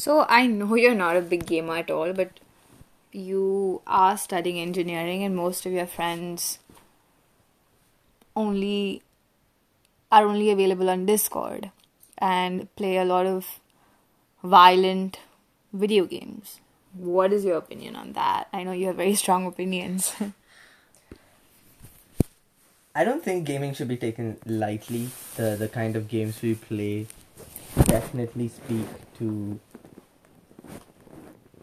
So I know you're not a big gamer at all, but you are studying engineering, and most of your friends only are only available on Discord and play a lot of violent video games. What is your opinion on that? I know you have very strong opinions. I don't think gaming should be taken lightly. The the kind of games we play definitely speak to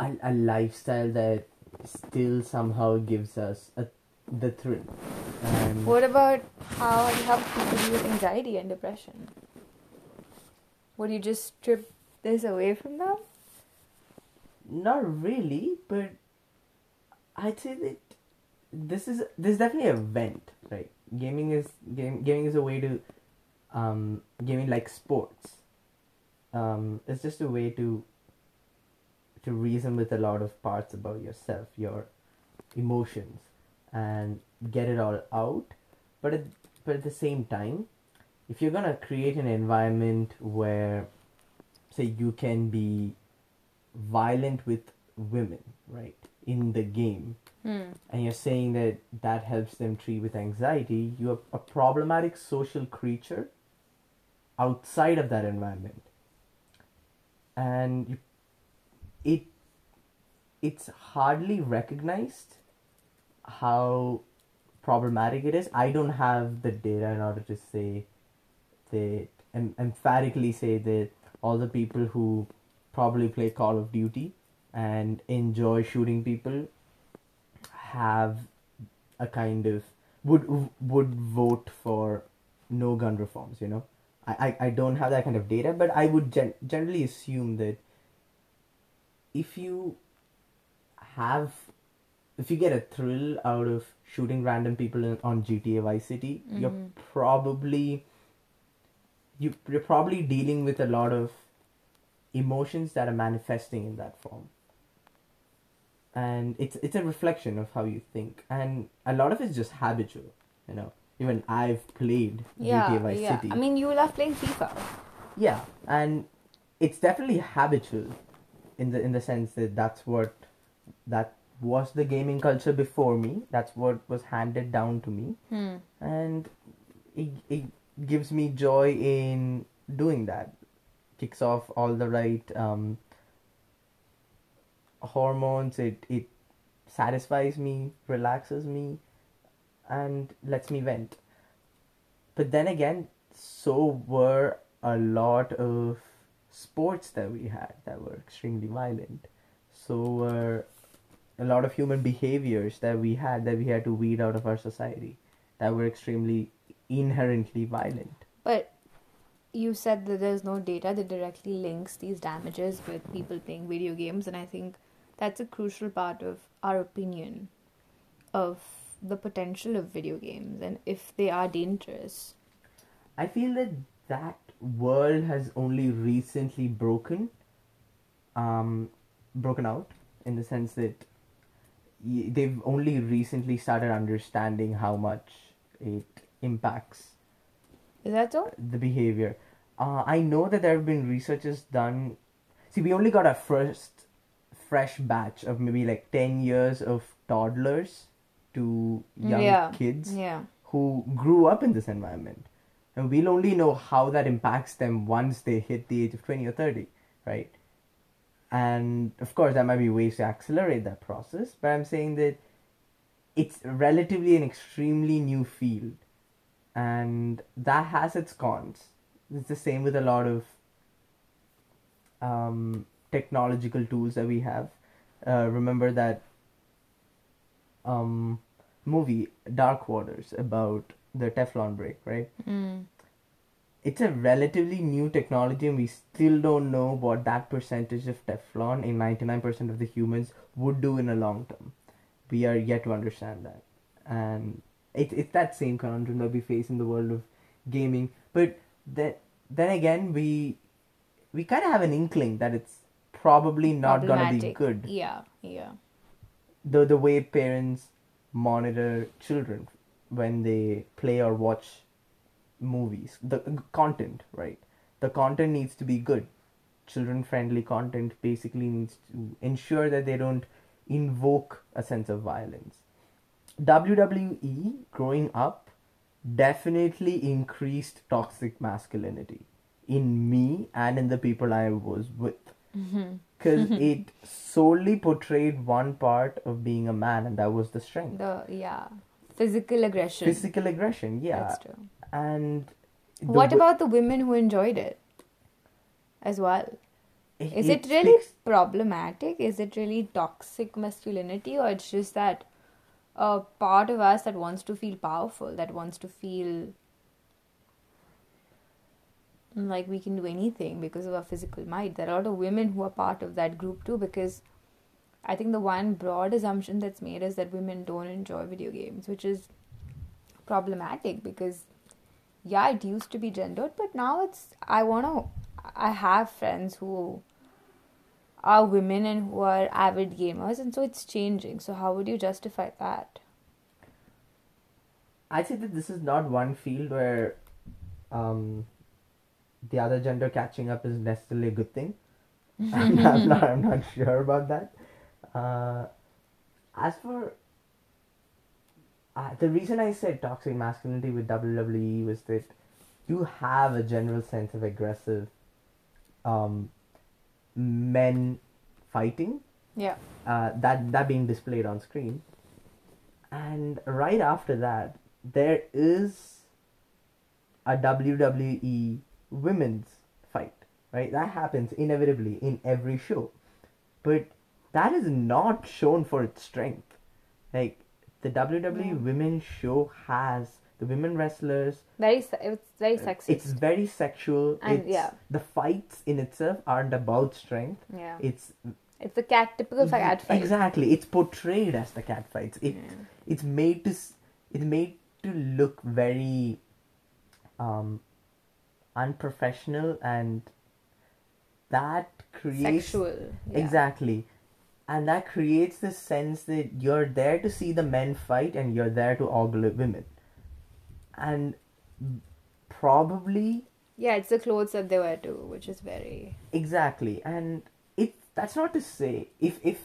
a, a lifestyle that still somehow gives us a, the thrill. And what about how it helps people with anxiety and depression? Would you just strip this away from them? not really, but I'd say that this is this is definitely a vent, right? Gaming is game gaming is a way to um gaming like sports. Um it's just a way to to reason with a lot of parts about yourself, your emotions and get it all out. But at, but at the same time, if you're gonna create an environment where say you can be violent with women, right, in the game, Hmm. and you're saying that that helps them treat with anxiety, you're a problematic social creature outside of that environment. And you, it it's hardly recognized how problematic it is. I don't have the data in order to say that em- emphatically say that all the people who probably play Call of Duty and enjoy shooting people have a kind of would would vote for no gun reforms you know I, I, I don't have that kind of data but i would gen- generally assume that if you have if you get a thrill out of shooting random people in, on gta vice city you're Mhm. probably you, you're probably dealing with a lot of emotions that are manifesting in that form and it's it's a reflection of how you think and a lot of it's just habitual you know even i've played Yeah, gta vice yeah. city I mean, you love playing FIFA. yeah and it's definitely habitual in the in the sense that that's what that was the gaming culture before me. That's what was handed down to me. Hmm. and it, it gives me joy in doing that. Kicks off all the right um, hormones. It it satisfies me relaxes me and lets me vent. But then again so were a lot of sports that we had that were extremely violent so were a lot of human behaviors that we had that we had to weed out of our society that were extremely inherently violent But you said that there's no data that directly links these damages with people playing video games, and I think that's a crucial part of our opinion of the potential of video games and if they are dangerous. I feel that that world has only recently broken, um, broken out in the sense that they've only recently started understanding how much it impacts Is that so? the behavior. Uh, I know that there have been researches done. See, we only got our first fresh batch of maybe like 10 years of toddlers to young Yeah. kids Yeah. who grew up in this environment. And we'll only know how that impacts them once they hit the age of 20 or 30, right? And of course, there might be ways to accelerate that process, but I'm saying that it's relatively an extremely new field, and that has its cons. It's the same with a lot of um, technological tools that we have. Uh, remember that um, movie Dark Waters about the Teflon break, right? Mm. It's a relatively new technology, and we still don't know what that percentage of Teflon in 99% of the humans would do in a long term. We are yet to understand that. And it, it's that same conundrum that we face in the world of gaming. But then, then again, we we kind of have an inkling that it's probably not gonna be good Yeah. Yeah. the the way parents monitor children when they play or watch movies the content right the content needs to be good children friendly content basically needs to ensure that they don't invoke a sense of violence. WWE growing up definitely increased toxic masculinity in me and in the people I was with. Mm-hmm. Because it solely portrayed one part of being a man, and that was the strength. The yeah, physical aggression. Physical aggression, yeah. That's true. And What about the women who enjoyed it as well? Is it, it really speaks- problematic? Is it really toxic masculinity, or it's just that a part of us that wants to feel powerful, that wants to feel like we can do anything because of our physical might? There are a lot of women who are part of that group too, because I think the one broad assumption that's made is that women don't enjoy video games, which is problematic because yeah, it used to be gendered, but now it's I wanna I have friends who are women and who are avid gamers and so it's changing. So how would you justify that? I'd say that this is not one field where um, the other gender catching up is necessarily a good thing. I'm, not, I'm, not, I'm not sure about that. Uh, as for uh, the reason I said toxic masculinity with WWE was that you have a general sense of aggressive um, men fighting. Yeah. uh, that that being displayed on screen. And right after that there is a WWE women's fight right? That happens inevitably in every show. But that is not shown for its strength. Like the WWE Yeah. women's show has the women wrestlers Very se- it's very sexist. it's very sexual And, it's, yeah. the fights in itself aren't about strength yeah. it's It's a cat typical cat fight. Exactly, it's portrayed as the cat fights. It Yeah. it's made to it's made to look very um unprofessional and that creates Sexual. Yeah. exactly and that creates the sense that you're there to see the men fight and you're there to ogle women and probably Yeah, it's the clothes that they wear too, which is very Exactly, and it that's not to say if if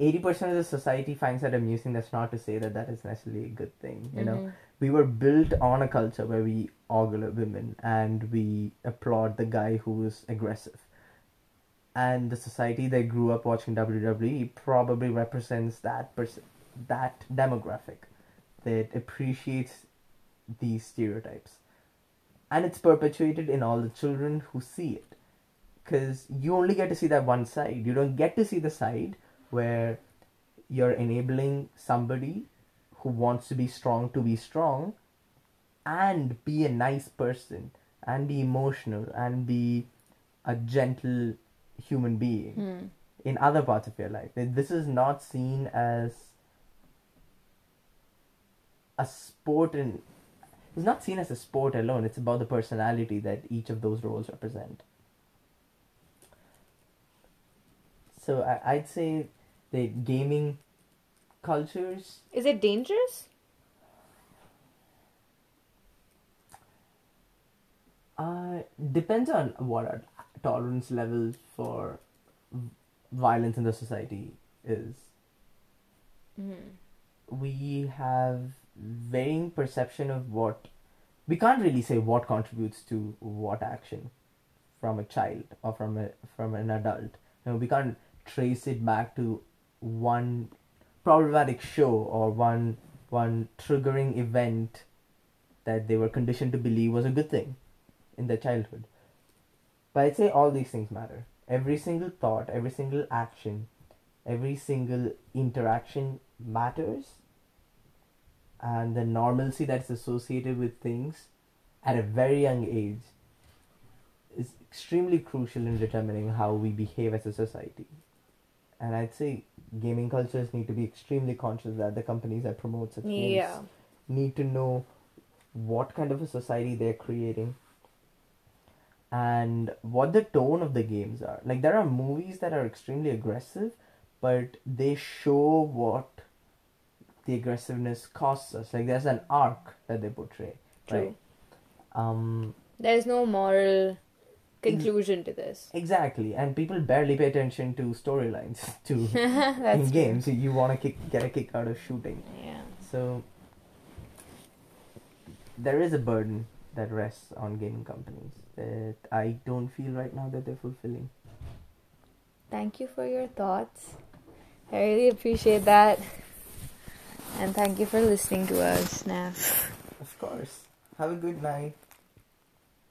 eighty percent of the society finds that amusing, that's not to say that that is necessarily a good thing. You know, Mhm. we were built on a culture where we ogle women and we applaud the guy who is aggressive. And the society they grew up watching WWE probably represents that person, that demographic. That appreciates these stereotypes. And it's perpetuated in all the children who see it. Because you only get to see that one side. You don't get to see the side where you're enabling somebody who wants to be strong to be strong and be a nice person and be emotional and be a gentle human being Hmm. in other parts of your life. This is not seen as a sport in it's not seen as a sport alone, it's about the personality that each of those roles represent. So I, I'd say the gaming cultures Is it dangerous? uh depends on what tolerance level for violence in the society is. Mm. we have varying perception of what we can't really say what contributes to what action from a child or from a from an adult. You know, we can't trace it back to one problematic show or one one triggering event that they were conditioned to believe was a good thing in their childhood. But I'd say all these things matter. Every single thought, every single action, every single interaction matters and the normalcy that's associated with things at a very young age is extremely crucial in determining how we behave as a society and i'd say gaming cultures need to be extremely conscious that the companies that promote such games Yeah. need to know what kind of a society they're creating and what the tone of the games are. Like there are movies that are extremely aggressive, but they show what the aggressiveness costs us. Like there's an arc that they portray. True. Right. Um There's no moral conclusion to this. Exactly, and people barely pay attention to storylines to That's in true. games. You want to kick, get a kick out of shooting, Yeah. so there is a burden that rests on gaming companies that I don't feel right now that they're fulfilling. Thank you for your thoughts. I really appreciate that. And thank you for listening to us, Snap. Of course. Have a good night.